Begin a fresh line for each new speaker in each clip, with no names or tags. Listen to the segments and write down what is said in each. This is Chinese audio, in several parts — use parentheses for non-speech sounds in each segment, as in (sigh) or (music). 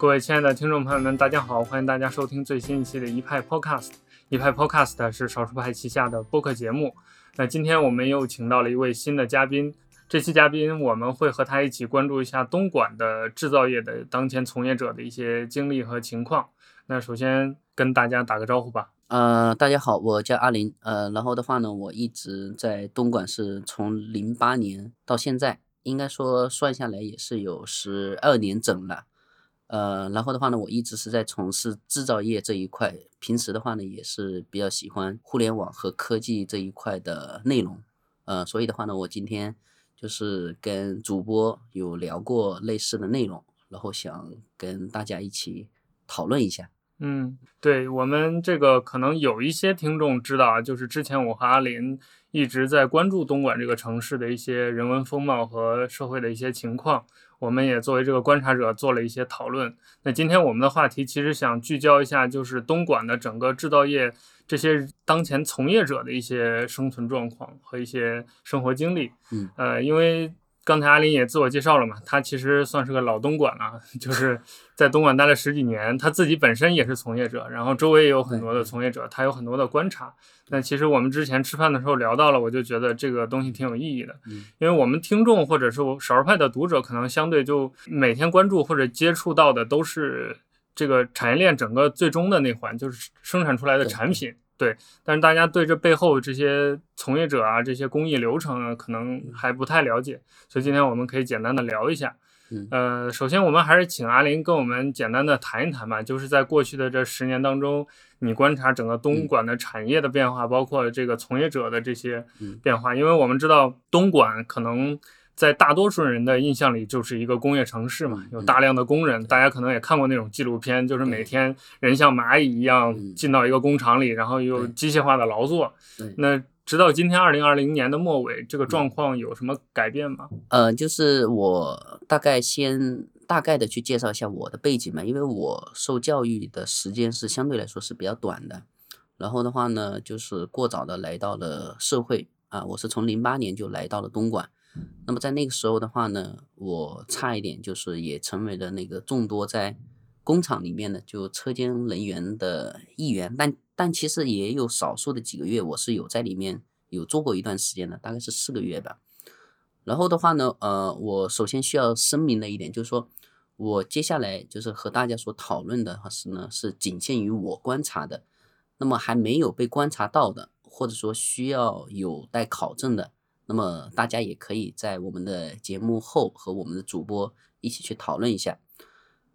各位亲爱的听众朋友们，大家好，欢迎大家收听最新一期的一派 Podcast。一派 Podcast 是少数派旗下的播客节目。那今天我们又请到了一位新的嘉宾，这期嘉宾我们会和他一起关注一下东莞的制造业的当前从业者的一些经历和情况。那首先跟大家打个招呼吧。
呃，大家好，我叫阿林。呃，然后的话呢，我一直在东莞，是从零八年到现在，应该说算下来也是有十二年整了。呃，然后的话呢，我一直是在从事制造业这一块，平时的话呢，也是比较喜欢互联网和科技这一块的内容。呃，所以的话呢，我今天就是跟主播有聊过类似的内容，然后想跟大家一起讨论一下。
嗯，对我们这个可能有一些听众知道啊，就是之前我和阿林一直在关注东莞这个城市的一些人文风貌和社会的一些情况，我们也作为这个观察者做了一些讨论。那今天我们的话题其实想聚焦一下，就是东莞的整个制造业这些当前从业者的一些生存状况和一些生活经历。
嗯，
呃，因为。刚才阿林也自我介绍了嘛，他其实算是个老东莞了，(laughs) 就是在东莞待了十几年，他自己本身也是从业者，然后周围也有很多的从业者，他有很多的观察。那其实我们之前吃饭的时候聊到了，我就觉得这个东西挺有意义的，因为我们听众或者是少数派的读者，可能相对就每天关注或者接触到的都是这个产业链整个最终的那环，就是生产出来的产品。对，但是大家对这背后这些从业者啊，这些工艺流程啊，可能还不太了解，所以今天我们可以简单的聊一下。呃，首先我们还是请阿林跟我们简单的谈一谈吧，就是在过去的这十年当中，你观察整个东莞的产业的变化，包括这个从业者的这些变化，因为我们知道东莞可能。在大多数人的印象里，就是一个工业城市嘛，有大量的工人。大家可能也看过那种纪录片，就是每天人像蚂蚁一样进到一个工厂里，然后又机械化的劳作。那直到今天二零二零年的末尾，这个状况有什么改变吗？
呃，就是我大概先大概的去介绍一下我的背景嘛，因为我受教育的时间是相对来说是比较短的。然后的话呢，就是过早的来到了社会啊，我是从零八年就来到了东莞。那么在那个时候的话呢，我差一点就是也成为了那个众多在工厂里面的就车间人员的一员，但但其实也有少数的几个月我是有在里面有做过一段时间的，大概是四个月吧。然后的话呢，呃，我首先需要声明的一点就是说，我接下来就是和大家所讨论的是呢，是仅限于我观察的，那么还没有被观察到的，或者说需要有待考证的。那么大家也可以在我们的节目后和我们的主播一起去讨论一下。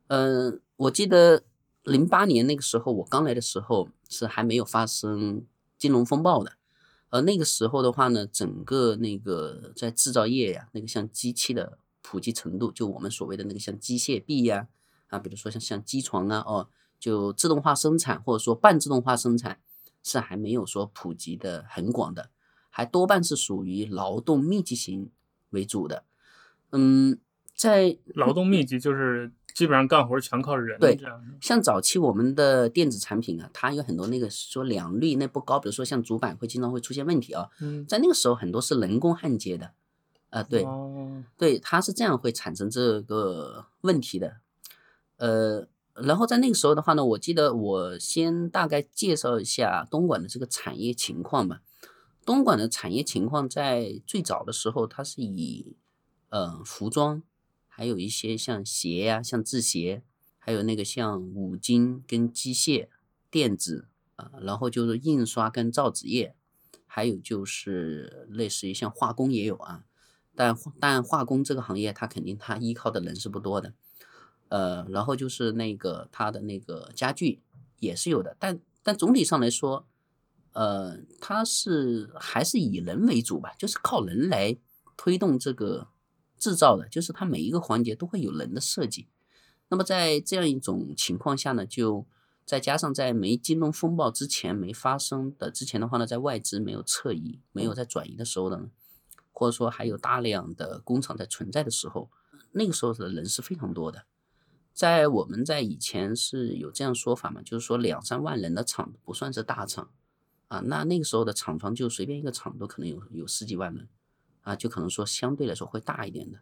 嗯，我记得零八年那个时候我刚来的时候是还没有发生金融风暴的，而那个时候的话呢，整个那个在制造业呀，那个像机器的普及程度，就我们所谓的那个像机械臂呀，啊，比如说像像机床啊，哦，就自动化生产或者说半自动化生产是还没有说普及的很广的。还多半是属于劳动密集型为主的，嗯，在
劳动密集就是基本上干活全靠人。
对，像早期我们的电子产品啊，它有很多那个说良率那不高，比如说像主板会经常会出现问题啊。嗯，在那个时候很多是人工焊接的，啊，对，对，它是这样会产生这个问题的。呃，然后在那个时候的话呢，我记得我先大概介绍一下东莞的这个产业情况吧。东莞的产业情况在最早的时候，它是以呃服装，还有一些像鞋呀、像制鞋，还有那个像五金跟机械、电子啊，然后就是印刷跟造纸业，还有就是类似于像化工也有啊，但但化工这个行业它肯定它依靠的人是不多的，呃，然后就是那个它的那个家具也是有的，但但总体上来说。呃，它是还是以人为主吧，就是靠人来推动这个制造的，就是它每一个环节都会有人的设计。那么在这样一种情况下呢，就再加上在没金融风暴之前没发生的之前的话呢，在外资没有撤移、没有在转移的时候呢，或者说还有大量的工厂在存在的时候，那个时候的人是非常多的。在我们在以前是有这样说法嘛，就是说两三万人的厂不算是大厂。啊，那那个时候的厂房就随便一个厂都可能有有十几万人，啊，就可能说相对来说会大一点的。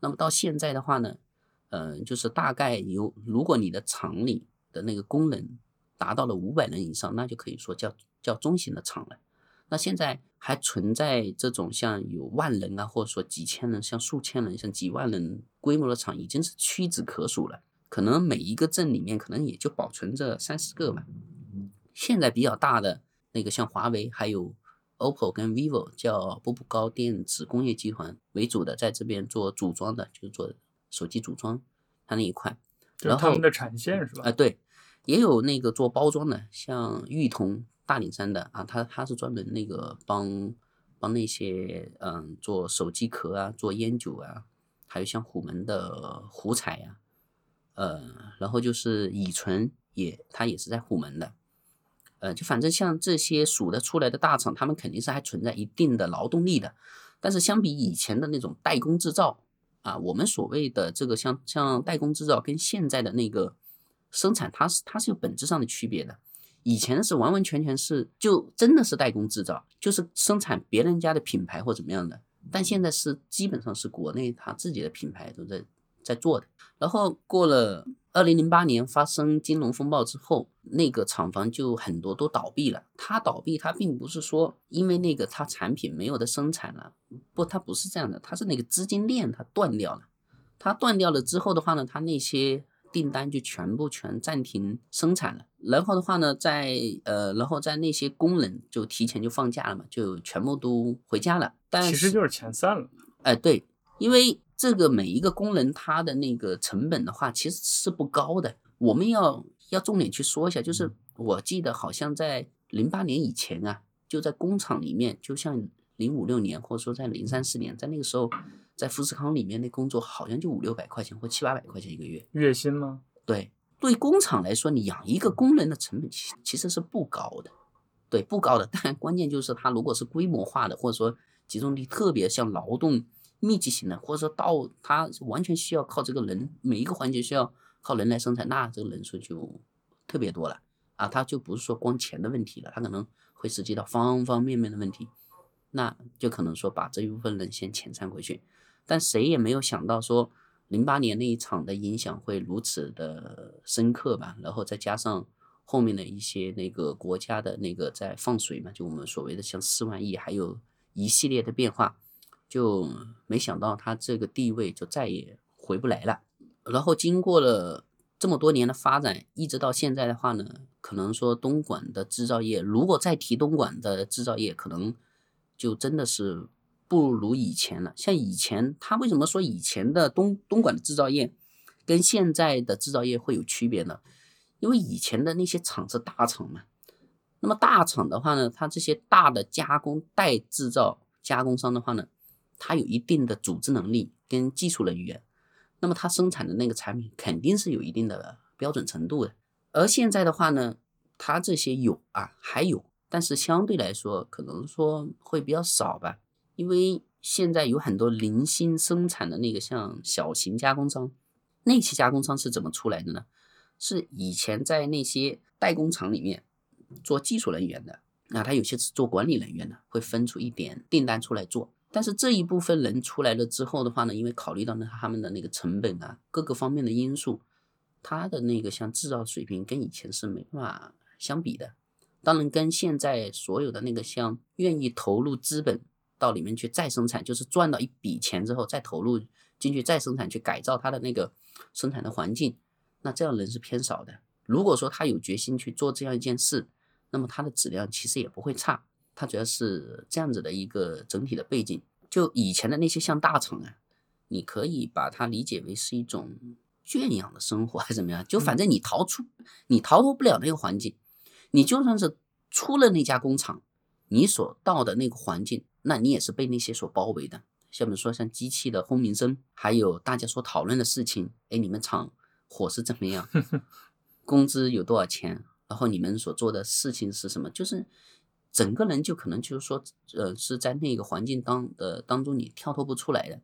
那么到现在的话呢，嗯，就是大概有，如果你的厂里的那个工人达到了五百人以上，那就可以说叫叫中型的厂了。那现在还存在这种像有万人啊，或者说几千人、像数千人、像几万人规模的厂，已经是屈指可数了。可能每一个镇里面可能也就保存着三四个吧。现在比较大的那个像华为，还有 OPPO 跟 vivo，叫步步高电子工业集团为主的，在这边做组装的，就是做手机组装，它那一块。
然后他们的产线是吧？
啊，对，也有那个做包装的，像裕通。大岭山的啊，他他是专门那个帮帮那些嗯做手机壳啊，做烟酒啊，还有像虎门的虎彩呀，呃，然后就是乙醇也，他也是在虎门的，呃，就反正像这些数得出来的大厂，他们肯定是还存在一定的劳动力的，但是相比以前的那种代工制造啊，我们所谓的这个像像代工制造跟现在的那个生产，它是它是有本质上的区别的。以前是完完全全是就真的是代工制造，就是生产别人家的品牌或怎么样的，但现在是基本上是国内他自己的品牌都在在做的。然后过了二零零八年发生金融风暴之后，那个厂房就很多都倒闭了。它倒闭，它并不是说因为那个它产品没有的生产了，不，它不是这样的，它是那个资金链它断掉了。它断掉了之后的话呢，它那些。订单就全部全暂停生产了，然后的话呢，在呃，然后在那些工人就提前就放假了嘛，就全部都回家了。但
其实就是遣散了。
哎，对，因为这个每一个工人他的那个成本的话，其实是不高的。我们要要重点去说一下，就是我记得好像在零八年以前啊，就在工厂里面，就像零五六年或者说在零三四年，在那个时候。在富士康里面那工作好像就五六百块钱或七八百块钱一个月，
月薪吗？
对，对工厂来说，你养一个工人的成本其其实是不高的，对，不高的。但关键就是他如果是规模化的，或者说集中力特别像劳动密集型的，或者说到他完全需要靠这个人每一个环节需要靠人来生产，那这个人数就特别多了啊，他就不是说光钱的问题了，他可能会涉及到方方面面的问题，那就可能说把这一部分人先遣散回去。但谁也没有想到说，零八年那一场的影响会如此的深刻吧？然后再加上后面的一些那个国家的那个在放水嘛，就我们所谓的像四万亿，还有一系列的变化，就没想到它这个地位就再也回不来了。然后经过了这么多年的发展，一直到现在的话呢，可能说东莞的制造业，如果再提东莞的制造业，可能就真的是。不如以前了。像以前，他为什么说以前的东东莞的制造业跟现在的制造业会有区别呢？因为以前的那些厂是大厂嘛。那么大厂的话呢，它这些大的加工代制造加工商的话呢，它有一定的组织能力跟技术人员，那么它生产的那个产品肯定是有一定的标准程度的。而现在的话呢，它这些有啊，还有，但是相对来说，可能说会比较少吧。因为现在有很多零星生产的那个像小型加工商，那些加工商是怎么出来的呢？是以前在那些代工厂里面做技术人员的，那他有些是做管理人员的，会分出一点订单出来做。但是这一部分人出来了之后的话呢，因为考虑到呢他们的那个成本啊各个方面的因素，他的那个像制造水平跟以前是没办法相比的。当然跟现在所有的那个像愿意投入资本。到里面去再生产，就是赚到一笔钱之后再投入进去再生产，去改造它的那个生产的环境。那这样人是偏少的。如果说他有决心去做这样一件事，那么它的质量其实也不会差。它主要是这样子的一个整体的背景。就以前的那些像大厂啊，你可以把它理解为是一种圈养的生活，还是怎么样？就反正你逃出，你逃脱不了那个环境。你就算是出了那家工厂，你所到的那个环境。那你也是被那些所包围的，像比如说像机器的轰鸣声，还有大家所讨论的事情，哎，你们厂伙食怎么样？(laughs) 工资有多少钱？然后你们所做的事情是什么？就是整个人就可能就是说，呃，是在那个环境当的当中你跳脱不出来的。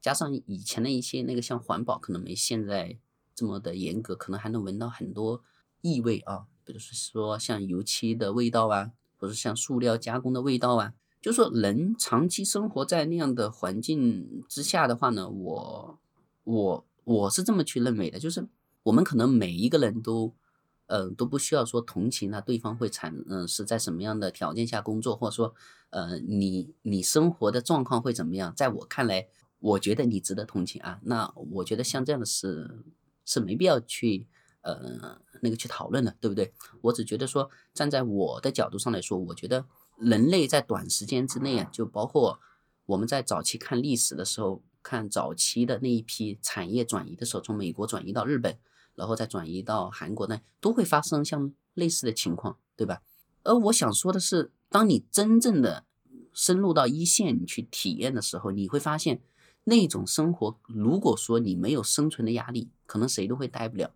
加上以前的一些那个像环保，可能没现在这么的严格，可能还能闻到很多异味啊，比如说像油漆的味道啊，或者像塑料加工的味道啊。就说人长期生活在那样的环境之下的话呢，我我我是这么去认为的，就是我们可能每一个人都，呃，都不需要说同情啊，对方会产，嗯，是在什么样的条件下工作，或者说，呃，你你生活的状况会怎么样？在我看来，我觉得你值得同情啊。那我觉得像这样的事是没必要去，呃，那个去讨论的，对不对？我只觉得说，站在我的角度上来说，我觉得人类在短时间之内啊，就包括我们在早期看历史的时候。看早期的那一批产业转移的时候，从美国转移到日本，然后再转移到韩国呢，都会发生像类似的情况，对吧？而我想说的是，当你真正的深入到一线你去体验的时候，你会发现那种生活，如果说你没有生存的压力，可能谁都会待不了。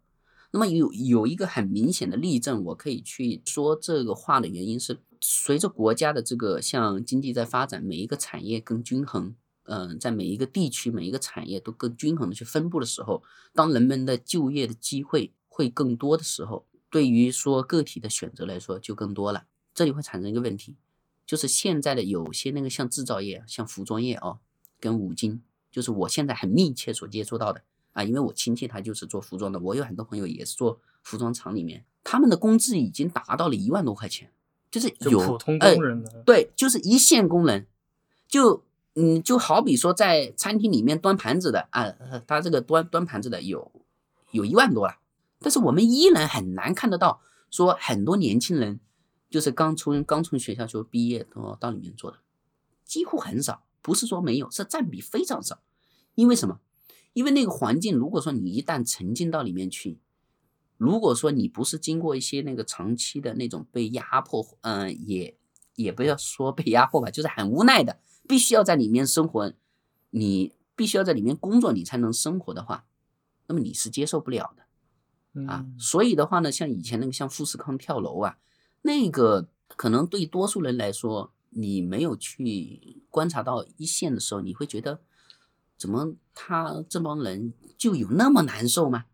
那么有有一个很明显的例证，我可以去说这个话的原因是，随着国家的这个像经济在发展，每一个产业更均衡。嗯，在每一个地区、每一个产业都更均衡的去分布的时候，当人们的就业的机会会更多的时候，对于说个体的选择来说就更多了。这里会产生一个问题，就是现在的有些那个像制造业、像服装业啊，跟五金，就是我现在很密切所接触到的啊，因为我亲戚他就是做服装的，我有很多朋友也是做服装厂里面，他们的工资已经达到了一万多块钱，就是有
普通工人的，
对，就是一线工人，就。嗯，就好比说在餐厅里面端盘子的啊，他这个端端盘子的有有一万多了，但是我们依然很难看得到说很多年轻人就是刚从刚从学校就毕业都到里面做的，几乎很少，不是说没有，是占比非常少。因为什么？因为那个环境，如果说你一旦沉浸到里面去，如果说你不是经过一些那个长期的那种被压迫，嗯，也也不要说被压迫吧，就是很无奈的。必须要在里面生活，你必须要在里面工作，你才能生活的话，那么你是接受不了的啊。所以的话呢，像以前那个像富士康跳楼啊，那个可能对多数人来说，你没有去观察到一线的时候，你会觉得怎么他这帮人就有那么难受吗？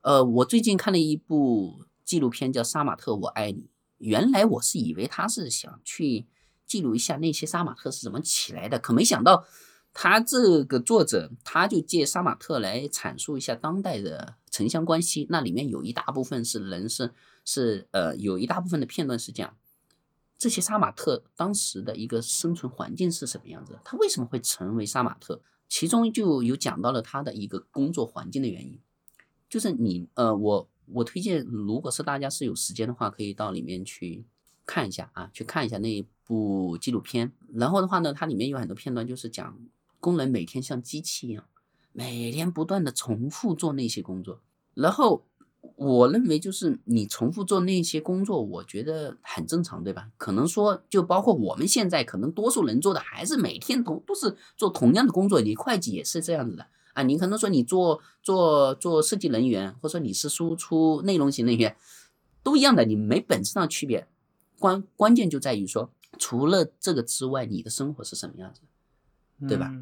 呃，我最近看了一部纪录片叫《杀马特我爱你》，原来我是以为他是想去。记录一下那些杀马特是怎么起来的，可没想到他这个作者他就借杀马特来阐述一下当代的城乡关系。那里面有一大部分是人是是呃有一大部分的片段是讲这些杀马特当时的一个生存环境是什么样子，他为什么会成为杀马特？其中就有讲到了他的一个工作环境的原因，就是你呃我我推荐，如果是大家是有时间的话，可以到里面去看一下啊，去看一下那一。部纪录片，然后的话呢，它里面有很多片段，就是讲工人每天像机器一样，每天不断的重复做那些工作。然后我认为，就是你重复做那些工作，我觉得很正常，对吧？可能说，就包括我们现在，可能多数人做的还是每天都都是做同样的工作。你会计也是这样子的啊，你可能说你做做做设计人员，或者说你是输出内容型人员，都一样的，你没本质上区别。关关键就在于说。除了这个之外，你的生活是什么样子，对吧？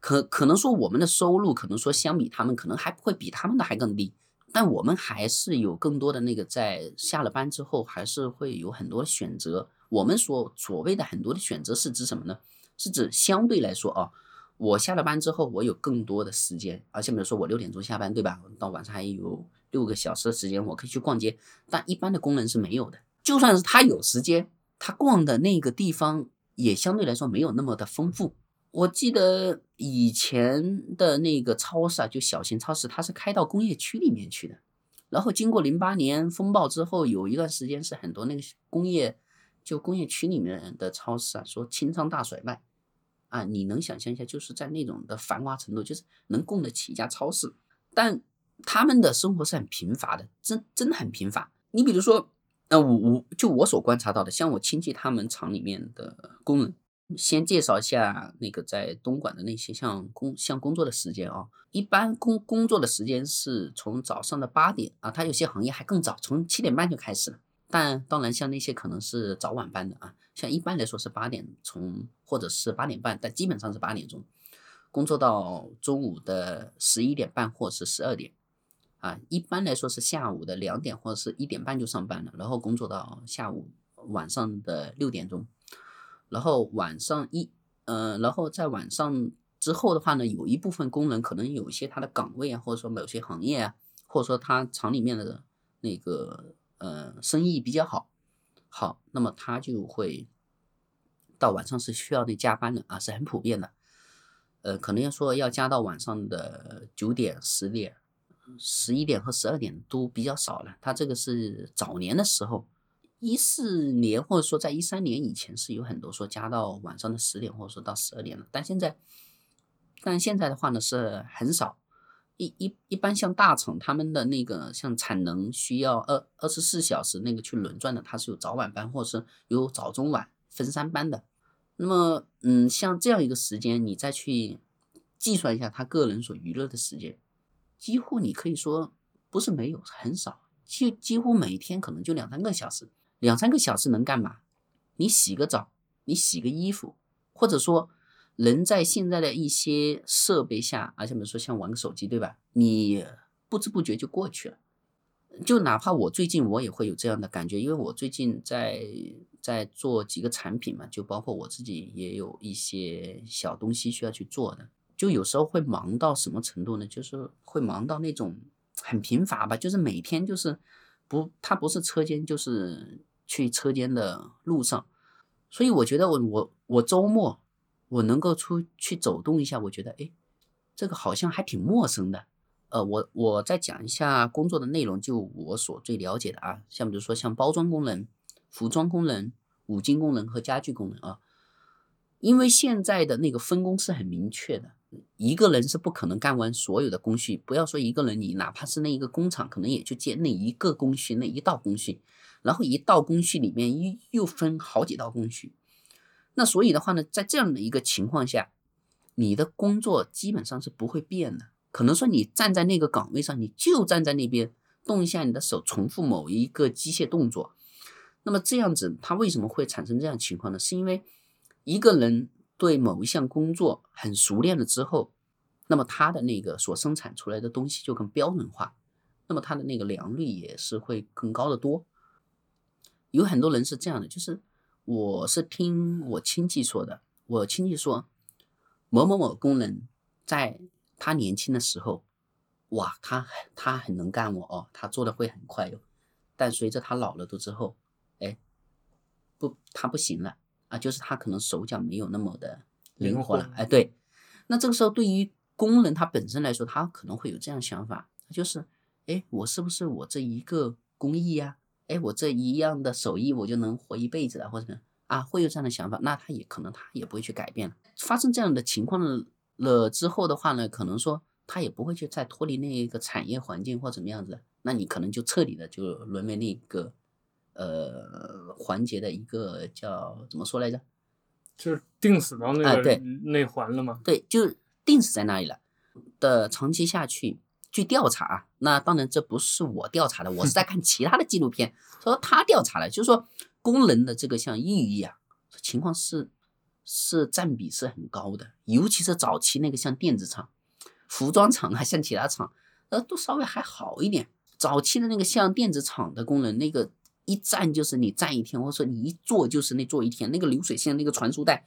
可可能说我们的收入，可能说相比他们，可能还不会比他们的还更低，但我们还是有更多的那个在下了班之后，还是会有很多选择。我们所所谓的很多的选择是指什么呢？是指相对来说啊，我下了班之后，我有更多的时间，而且比如说我六点钟下班，对吧？到晚上还有六个小时的时间，我可以去逛街，但一般的工人是没有的。就算是他有时间。他逛的那个地方也相对来说没有那么的丰富。我记得以前的那个超市啊，就小型超市，它是开到工业区里面去的。然后经过零八年风暴之后，有一段时间是很多那个工业，就工业区里面的超市啊，说清仓大甩卖啊，你能想象一下，就是在那种的繁华程度，就是能供得起一家超市，但他们的生活是很贫乏的，真真的很贫乏。你比如说。那我我就我所观察到的，像我亲戚他们厂里面的工人，先介绍一下那个在东莞的那些像工像工作的时间啊，一般工工作的时间是从早上的八点啊，他有些行业还更早，从七点半就开始了。但当然像那些可能是早晚班的啊，像一般来说是八点从或者是八点半，但基本上是八点钟，工作到中午的十一点半或是十二点。啊，一般来说是下午的两点或者是一点半就上班了，然后工作到下午晚上的六点钟，然后晚上一，呃，然后在晚上之后的话呢，有一部分工人可能有一些他的岗位啊，或者说某些行业啊，或者说他厂里面的那个呃生意比较好，好，那么他就会到晚上是需要那加班的啊，是很普遍的。呃，可能要说要加到晚上的九点、十点、十一点和十二点都比较少了。他这个是早年的时候，一四年或者说在一三年以前是有很多说加到晚上的十点或者说到十二点了，但现在，但现在的话呢是很少。一一一般像大厂他们的那个像产能需要二二十四小时那个去轮转的，它是有早晚班或者是有早中晚分三班的。那么，嗯，像这样一个时间，你再去计算一下他个人所娱乐的时间，几乎你可以说不是没有，很少，几几乎每天可能就两三个小时，两三个小时能干嘛？你洗个澡，你洗个衣服，或者说人在现在的一些设备下，而且比如说像玩个手机，对吧？你不知不觉就过去了。就哪怕我最近我也会有这样的感觉，因为我最近在在做几个产品嘛，就包括我自己也有一些小东西需要去做的，就有时候会忙到什么程度呢？就是会忙到那种很贫乏吧，就是每天就是不，他不是车间，就是去车间的路上，所以我觉得我我我周末我能够出去走动一下，我觉得哎，这个好像还挺陌生的。呃，我我再讲一下工作的内容，就我所最了解的啊，像比如说像包装工人、服装工人、五金工人和家具工人啊，因为现在的那个分工是很明确的，一个人是不可能干完所有的工序，不要说一个人，你哪怕是那一个工厂，可能也就接那一个工序，那一道工序，然后一道工序里面又又分好几道工序，那所以的话呢，在这样的一个情况下，你的工作基本上是不会变的。可能说你站在那个岗位上，你就站在那边动一下你的手，重复某一个机械动作。那么这样子，它为什么会产生这样情况呢？是因为一个人对某一项工作很熟练了之后，那么他的那个所生产出来的东西就更标准化，那么他的那个良率也是会更高的多。有很多人是这样的，就是我是听我亲戚说的，我亲戚说某某某工人在。他年轻的时候，哇，他他很能干哦，哦，他做的会很快哟。但随着他老了都之后，哎，不，他不行了啊，就是他可能手脚没有那么的灵活了。哎，对，那这个时候对于工人他本身来说，他可能会有这样想法，就是，哎，我是不是我这一个工艺呀？哎，我这一样的手艺我就能活一辈子了，或者啊，会有这样的想法，那他也可能他也不会去改变了。发生这样的情况呢？了之后的话呢，可能说他也不会去再脱离那一个产业环境或怎么样子，那你可能就彻底的就沦为那个呃环节的一个叫怎么说来着？
就是定死到那个
对
内环了吗？
对，就定死在那里了。的长期下去，据调查啊，那当然这不是我调查的，我是在看其他的纪录片，说他调查了，就是说工人的这个像抑郁啊情况是。是占比是很高的，尤其是早期那个像电子厂、服装厂啊，像其他厂，呃，都稍微还好一点。早期的那个像电子厂的工人，那个一站就是你站一天，或者说你一坐就是那坐一天，那个流水线、那个传输带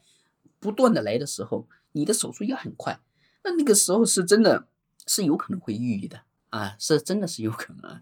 不断的来的时候，你的手术要很快。那那个时候是真的是有可能会抑郁的啊，是真的是有可能。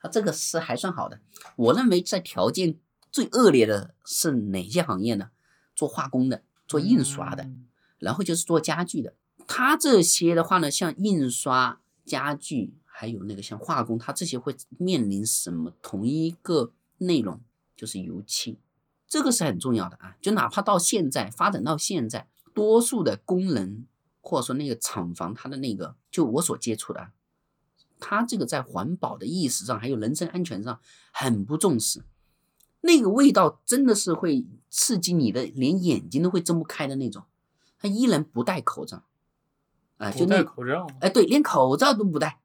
他这个是还算好的。我认为在条件最恶劣的是哪些行业呢？做化工的。做印刷的，然后就是做家具的。他这些的话呢，像印刷、家具，还有那个像化工，他这些会面临什么？同一个内容就是油漆，这个是很重要的啊。就哪怕到现在发展到现在，多数的工人或者说那个厂房，它的那个就我所接触的，它这个在环保的意识上，还有人身安全上很不重视。那个味道真的是会刺激你的，连眼睛都会睁不开的那种。他依然不戴口罩，啊，就
戴口罩，
哎，对，连口罩都不戴。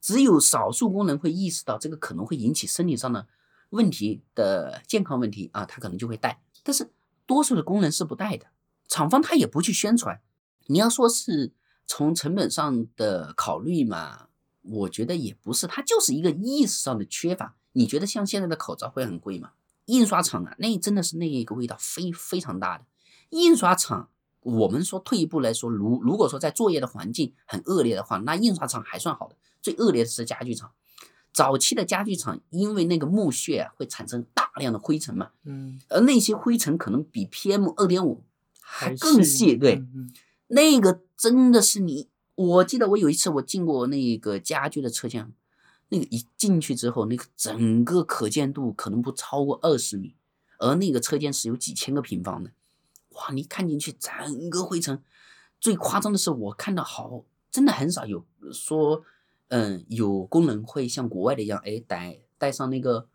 只有少数工人会意识到这个可能会引起身体上的问题的健康问题啊，他可能就会带。但是多数的工人是不带的，厂方他也不去宣传。你要说是从成本上的考虑嘛，我觉得也不是，他就是一个意识上的缺乏。你觉得像现在的口罩会很贵吗？印刷厂啊，那真的是那一个味道非非常大的。印刷厂我们说退一步来说，如如果说在作业的环境很恶劣的话，那印刷厂还算好的，最恶劣的是家具厂。早期的家具厂因为那个木屑啊会产生大量的灰尘嘛，
嗯，
而那些灰尘可能比 PM 二点五还更细，对，
那
个真的是你，我记得我有一次我进过那个家具的车间，那个一进去之后，那个整个可见度可能不超过二十米，而那个车间是有几千个平方的。哇，你看进去整个灰尘，最夸张的是我看到好，真的很少有说，嗯，有工人会像国外的一样，哎，戴戴上那个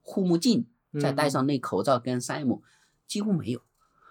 护目镜，再戴上那口罩跟 SIM，几乎没有。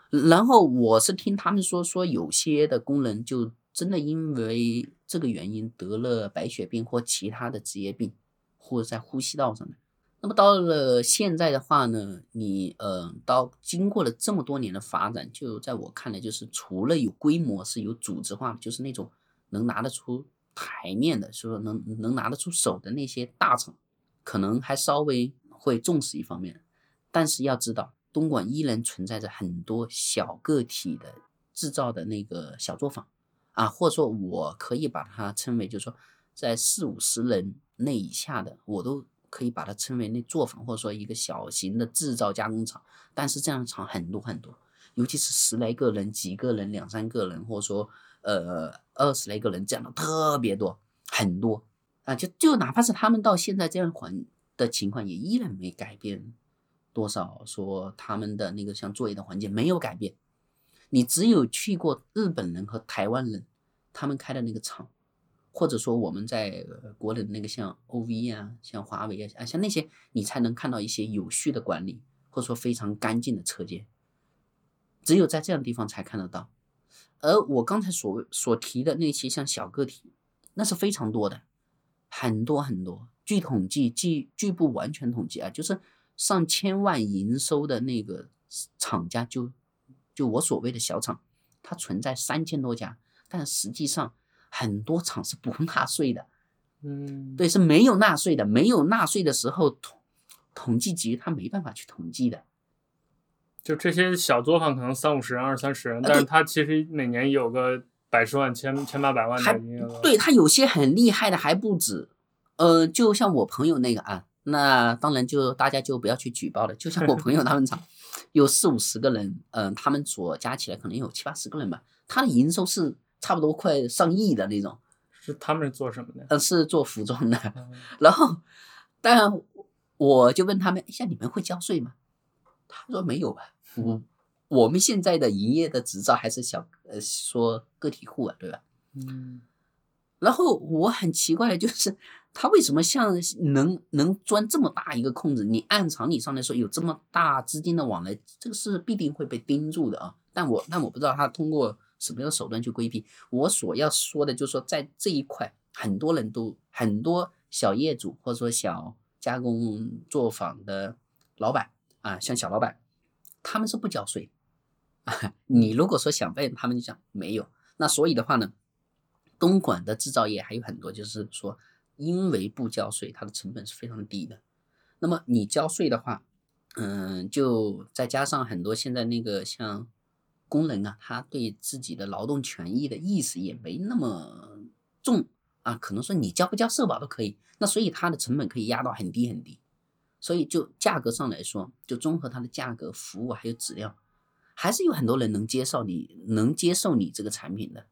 然后我是听他们说，说有些的工人就真的因为这个原因得了白血病或其他的职业病，或者在呼吸道上的。那么到了现在的话呢，你呃，到经过了这么多年的发展，就在我看来，就是除了有规模是有组织化，就是那种能拿得出台面的，说能能拿得出手的那些大厂，可能还稍微会重视一方面。但是要知道，东莞依然存在着很多小个体的制造的那个小作坊啊，或者说我可以把它称为，就是说在四五十人那以下的，我都。可以把它称为那作坊，或者说一个小型的制造加工厂，但是这样的厂很多很多，尤其是十来个人、几个人、两三个人，或者说呃二十来个人这样的特别多，很多啊，就就哪怕是他们到现在这样环的情况，也依然没改变多少，说他们的那个像作业的环境没有改变，你只有去过日本人和台湾人他们开的那个厂。或者说我们在国内的那个像 OV 啊，像华为啊，啊像那些，你才能看到一些有序的管理，或者说非常干净的车间。只有在这样的地方才看得到。而我刚才所所提的那些像小个体，那是非常多的，很多很多。据统计，据据不完全统计啊，就是上千万营收的那个厂家，就就我所谓的小厂，它存在三千多家，但实际上。很多厂是不 (laughs) 纳税的，
嗯，
对，是没有纳税的。没有纳税的时候，统统计局他没办法去统计的。
就这些小作坊可能三五十人、二三十人，但是他其实每年有个百十万、千千八百万的营业额。
对他有些很厉害的还不止。呃，就像我朋友那个啊，那当然就大家就不要去举报了。就像我朋友他们厂 (laughs) 有四五十个人，嗯，他们所加起来可能有七八十个人吧，他的营收是。差不多快上亿的那种，
是他们是做什么的？
呃，是做服装的。(laughs) 然后，当然我就问他们：，像你们会交税吗？他说没有吧。我我们现在的营业的执照还是小，呃，说个体户啊，对吧？
嗯。
然后我很奇怪的就是，他为什么像能能钻这么大一个空子？你按常理上来说，有这么大资金的往来，这个是必定会被盯住的啊。但我但我不知道他通过。什么样的手段去规避？我所要说的，就是说，在这一块，很多人都很多小业主或者说小加工作坊的老板啊，像小老板，他们是不交税。啊你如果说想问他们，就讲没有。那所以的话呢，东莞的制造业还有很多，就是说，因为不交税，它的成本是非常低的。那么你交税的话，嗯，就再加上很多现在那个像。工人啊，他对自己的劳动权益的意识也没那么重啊，可能说你交不交社保都可以，那所以它的成本可以压到很低很低，所以就价格上来说，就综合它的价格、服务还有质量，还是有很多人能接受你能接受你这个产品的。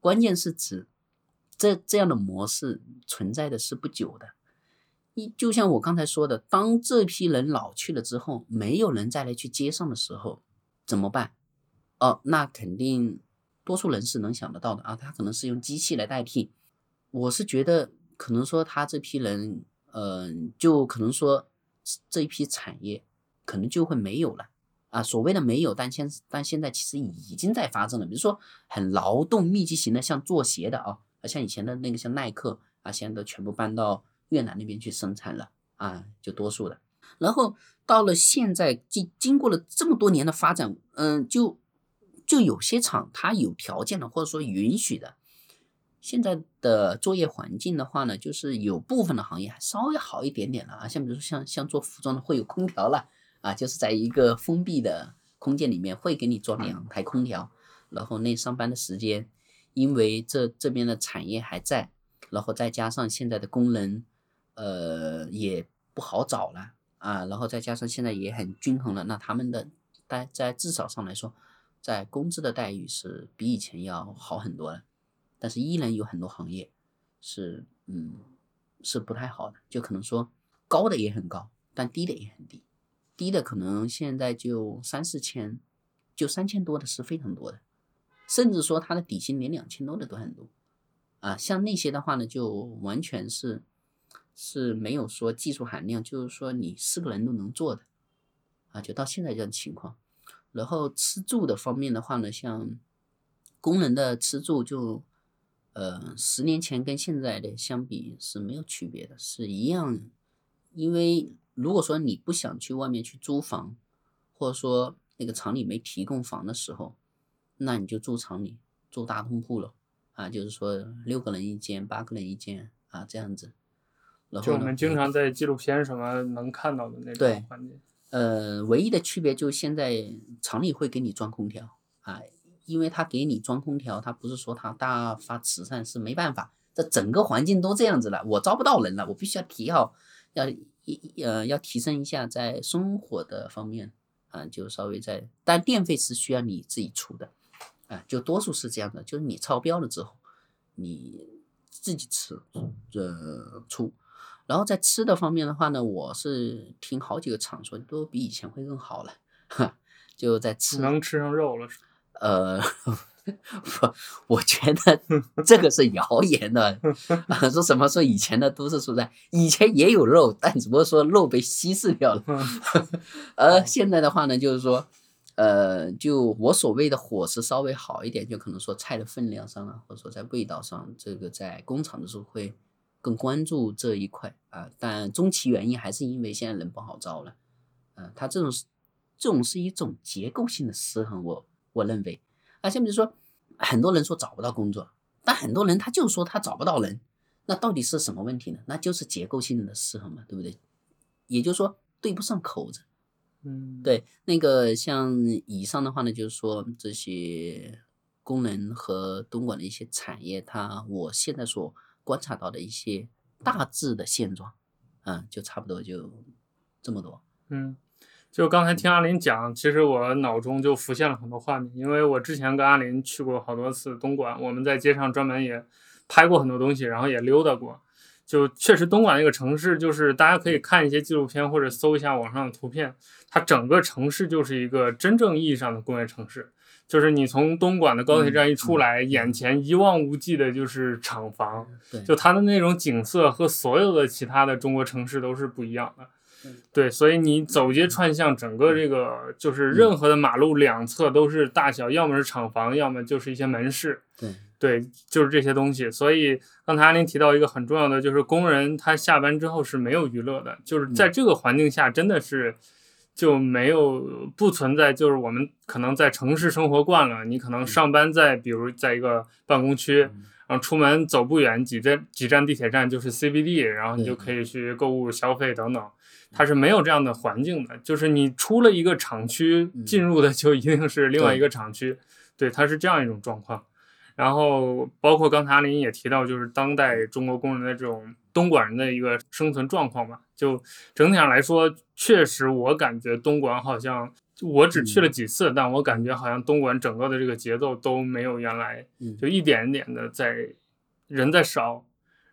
关键是指这这样的模式存在的是不久的，你就像我刚才说的，当这批人老去了之后，没有人再来去接上的时候，怎么办？哦，那肯定多数人是能想得到的啊，他可能是用机器来代替。我是觉得可能说他这批人，嗯，就可能说这一批产业可能就会没有了啊。所谓的没有，但现但现在其实已经在发生了。比如说很劳动密集型的，像做鞋的啊，像以前的那个像耐克啊，现在都全部搬到越南那边去生产了啊，就多数的。然后到了现在，经经过了这么多年的发展，嗯，就。就有些厂它有条件的，或者说允许的，现在的作业环境的话呢，就是有部分的行业还稍微好一点点了啊，像比如说像像做服装的会有空调了啊，就是在一个封闭的空间里面会给你装两台空调，然后那上班的时间，因为这这边的产业还在，然后再加上现在的工人，呃，也不好找了啊，然后再加上现在也很均衡了，那他们的待在至少上来说，在工资的待遇是比以前要好很多了，但是依然有很多行业是嗯是不太好的，就可能说高的也很高，但低的也很低，低的可能现在就三四千，就三千多的是非常多的。甚至说他的底薪连两千多的都很多，啊，像那些的话呢，就完全是是没有说技术含量，就是说你四个人都能做的，啊，就到现在这种情况。然后吃住的方面的话呢，像工人的吃住就，呃，十年前跟现在的相比是没有区别的，是一样。因为如果说你不想去外面去租房，或者说那个厂里没提供房的时候，那你就住厂里，住大通铺了，啊，就是说六个人一间，八个人一间啊，这样子。
就我们经常在纪录片什么能看到的那种环境。
呃，唯一的区别就是现在厂里会给你装空调啊，因为他给你装空调，他不是说他大发慈善，是没办法，这整个环境都这样子了，我招不到人了，我必须要提好，要一呃要提升一下在生活的方面啊，就稍微在，但电费是需要你自己出的。啊，就多数是这样的，就是你超标了之后，你自己吃，呃出，然后在吃的方面的话呢，我是听好几个厂说都比以前会更好了，哈，就在吃
能吃上肉了，
呃，我 (laughs) 我觉得这个是谣言的，啊，说什么说以前的都市蔬菜以前也有肉，但只不过说肉被稀释掉了，而现在的话呢，就是说。呃，就我所谓的伙食稍微好一点，就可能说菜的分量上啊，或者说在味道上，这个在工厂的时候会更关注这一块啊。但终其原因还是因为现在人不好招了，嗯，他这种是这种是一种结构性的失衡，我我认为。啊，像比如说很多人说找不到工作，但很多人他就说他找不到人，那到底是什么问题呢？那就是结构性的失衡嘛，对不对？也就是说对不上口子。
嗯，
对，那个像以上的话呢，就是说这些工人和东莞的一些产业，它我现在所观察到的一些大致的现状，嗯，就差不多就这么多。
嗯，就刚才听阿林讲，其实我脑中就浮现了很多画面，因为我之前跟阿林去过好多次东莞，我们在街上专门也拍过很多东西，然后也溜达过。就确实，东莞那个城市，就是大家可以看一些纪录片或者搜一下网上的图片，它整个城市就是一个真正意义上的工业城市。就是你从东莞的高铁站一出来，眼前一望无际的就是厂房，就它的那种景色和所有的其他的中国城市都是不一样的。对，所以你走街串巷，整个这个就是任何的马路两侧都是大小，要么是厂房，要么就是一些门市。
对。
对，就是这些东西。所以刚才阿林提到一个很重要的，就是工人他下班之后是没有娱乐的，就是在这个环境下，真的是就没有不存在。就是我们可能在城市生活惯了，你可能上班在比如在一个办公区，然后出门走不远几站几站地铁站就是 CBD，然后你就可以去购物消费等等。它是没有这样的环境的，就是你出了一个厂区，进入的就一定是另外一个厂区。对，它是这样一种状况。然后包括刚才阿林也提到，就是当代中国工人的这种东莞人的一个生存状况吧。就整体上来说，确实我感觉东莞好像我只去了几次，但我感觉好像东莞整个的这个节奏都没有原来，就一点一点的在人在少，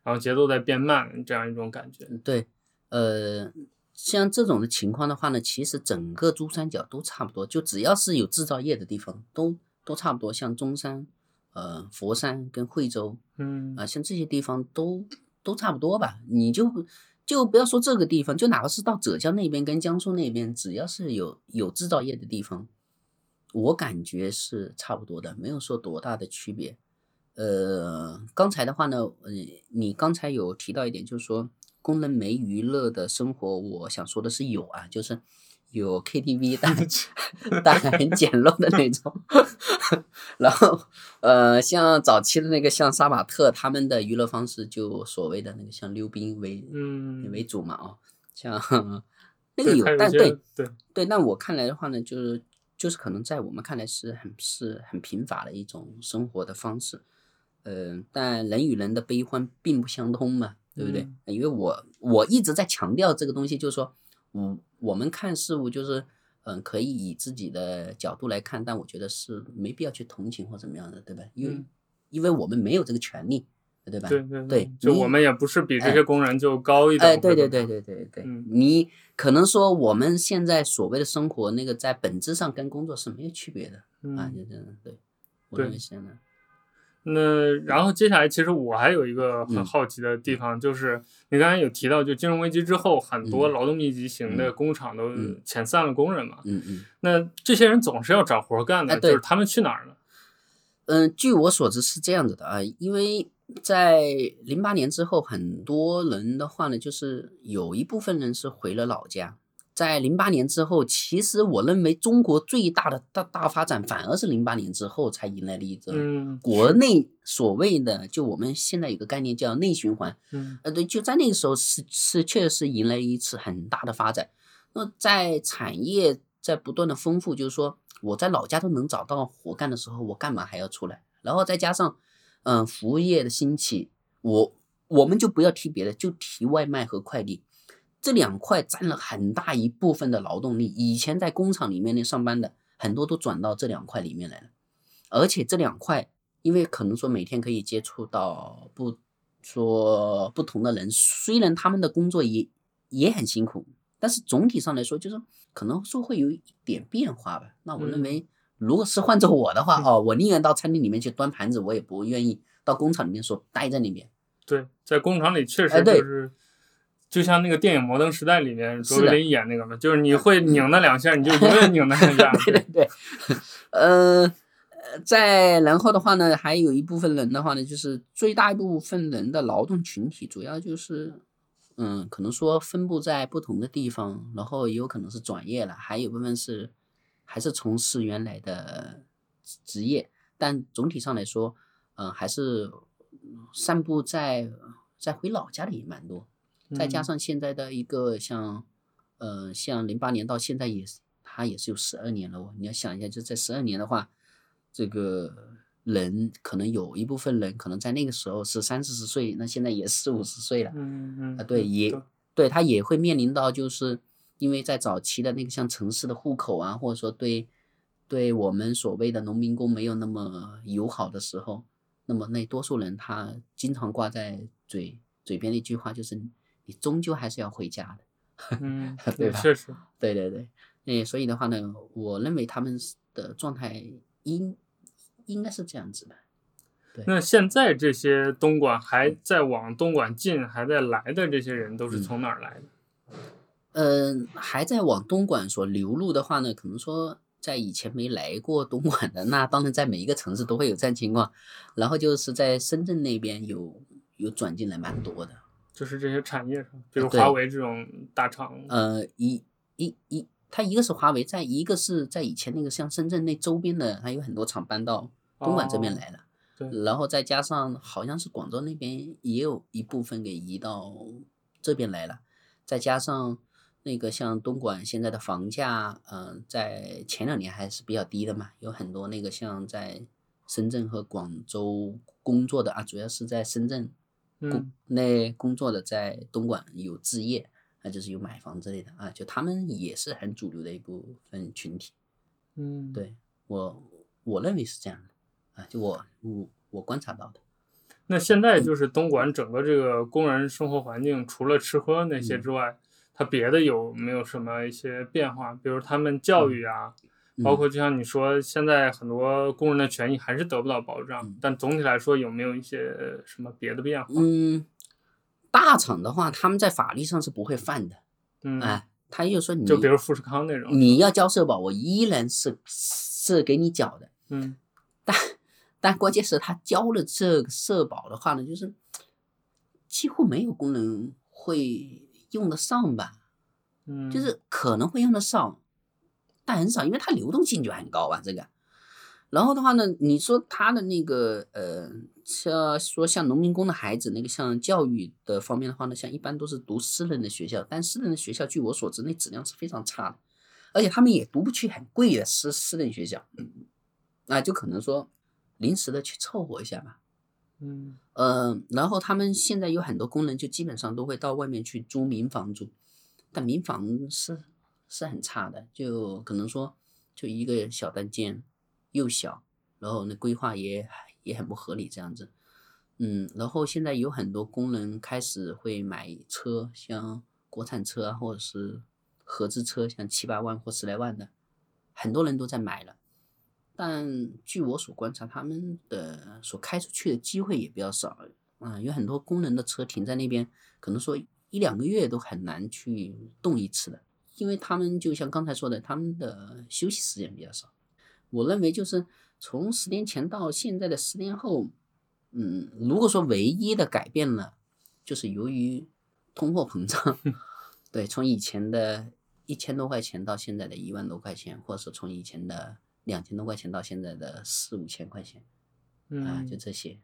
然后节奏在变慢这样一种感觉。
对，呃，像这种的情况的话呢，其实整个珠三角都差不多，就只要是有制造业的地方，都都差不多，像中山。呃，佛山跟惠州，
嗯
啊，像这些地方都都差不多吧。你就就不要说这个地方，就哪怕是到浙江那边跟江苏那边，只要是有有制造业的地方，我感觉是差不多的，没有说多大的区别。呃，刚才的话呢，呃，你刚才有提到一点，就是说工人没娱乐的生活，我想说的是有啊，就是。(laughs) 有 KTV，但但很简陋的那种。(laughs) 然后，呃，像早期的那个，像杀马特他们的娱乐方式，就所谓的那个像溜冰为
嗯
为主嘛，哦，像 (laughs) 那个有，但对对对，那我看来的话呢，就是就是可能在我们看来是很是很贫乏的一种生活的方式，嗯，但人与人的悲欢并不相通嘛，对不对？因为我我一直在强调这个东西，就是说，我我们看事物就是，嗯，可以以自己的角度来看，但我觉得是没必要去同情或怎么样的，对吧？因为因为我们没有这个权利。对吧？
对对
对，
就我们也不是比这些工人就高一点。
哎，对对对对对对，你可能说我们现在所谓的生活，那个在本质上跟工作是没有区别的啊，就这样。对，我认为是这样的。
那然后接下来，其实我还有一个很好奇的地方，就是你刚才有提到，就金融危机之后，很多劳动密集型的工厂都遣散了工人嘛。
嗯嗯。
那这些人总是要找活干的，就是他们去哪儿了？
嗯，据我所知是这样子的啊，因为。在零八年之后，很多人的话呢，就是有一部分人是回了老家。在零八年之后，其实我认为中国最大的大大发展，反而是零八年之后才迎来了一个国内所谓的，就我们现在有个概念叫内循环。
嗯，
呃，对，就在那个时候是是确实是迎来一次很大的发展。那在产业在不断的丰富，就是说我在老家都能找到活干的时候，我干嘛还要出来？然后再加上。嗯，服务业的兴起，我我们就不要提别的，就提外卖和快递，这两块占了很大一部分的劳动力。以前在工厂里面那上班的，很多都转到这两块里面来了。而且这两块，因为可能说每天可以接触到不说不同的人，虽然他们的工作也也很辛苦，但是总体上来说，就是可能说会有一点变化吧。那我认为。如果是换做我的话，(laughs) 哦，我宁愿到餐厅里面去端盘子，我也不愿意到工厂里面说待在那边。
对，在工厂里确实就是，就像那个电影《摩登时代》里面卓别林演那个嘛，就是你会拧那两下，你就永远拧那两下。(laughs)
对对对。(laughs) 呃，在然后的话呢，还有一部分人的话呢，就是最大一部分人的劳动群体，主要就是，嗯，可能说分布在不同的地方，然后也有可能是转业了，还有部分是。还是从事原来的职业，但总体上来说，嗯，还是散布在在回老家的也蛮多。再加上现在的一个像，呃，像零八年到现在也是，他也是有十二年了哦。你要想一下，就在十二年的话，这个人可能有一部分人可能在那个时候是三四十岁，那现在也四五十岁了。
嗯嗯。
啊，对，也对他也会面临到就是。因为在早期的那个像城市的户口啊，或者说对对我们所谓的农民工没有那么友好的时候，那么那多数人他经常挂在嘴嘴边的一句话就是：你终究还是要回家
的，(laughs) 嗯，
对吧？
确实，
对对对，那所以的话呢，我认为他们的状态应应该是这样子的。
对那现在这些东莞还在往东莞进还在来的这些人都是从哪儿来的？
嗯，还在往东莞所流入的话呢，可能说在以前没来过东莞的，那当然在每一个城市都会有这样情况。然后就是在深圳那边有有转进来蛮多的，
就是这些产业上，比如华为这种大厂。
呃，一一一，它一个是华为，在一个是在以前那个像深圳那周边的，它有很多厂搬到东莞这边来了。
对。
然后再加上好像是广州那边也有一部分给移到这边来了，再加上。那个像东莞现在的房价，嗯，在前两年还是比较低的嘛，有很多那个像在深圳和广州工作的啊，主要是在深圳工那工作的，在东莞有置业，啊就是有买房之类的啊，就他们也是很主流的一部分群体。
嗯，
对我我认为是这样的啊，就我我我观察到的。
那现在就是东莞整个这个工人生活环境，除了吃喝那些之外。他别的有没有什么一些变化？比如他们教育啊，包括就像你说，现在很多工人的权益还是得不到保障。但总体来说，有没有一些什么别的变化？
嗯，大厂的话，他们在法律上是不会犯的。
嗯，
哎，他就说你
就比如富士康那种，
你要交社保，我依然是是给你缴的。
嗯，
但但关键是，他交了这个社保的话呢，就是几乎没有工人会。用得上吧，
嗯，
就是可能会用得上，但很少，因为它流动性就很高吧，这个。然后的话呢，你说他的那个呃，像说像农民工的孩子，那个像教育的方面的话呢，像一般都是读私人的学校，但私人的学校据我所知，那质量是非常差的，而且他们也读不去很贵的私私人学校，那就可能说临时的去凑合一下吧。
嗯，
呃，然后他们现在有很多工人，就基本上都会到外面去租民房住，但民房是是很差的，就可能说就一个小单间，又小，然后那规划也也很不合理这样子。嗯，然后现在有很多工人开始会买车，像国产车啊，或者是合资车，像七八万或十来万的，很多人都在买了。但据我所观察，他们的所开出去的机会也比较少，啊，有很多工人的车停在那边，可能说一两个月都很难去动一次的，因为他们就像刚才说的，他们的休息时间比较少。我认为就是从十年前到现在的十年后，嗯，如果说唯一的改变了，就是由于通货膨胀，(laughs) 对，从以前的一千多块钱到现在的一万多块钱，或者说从以前的。两千多块钱到现在的四五千块钱，啊，就这些。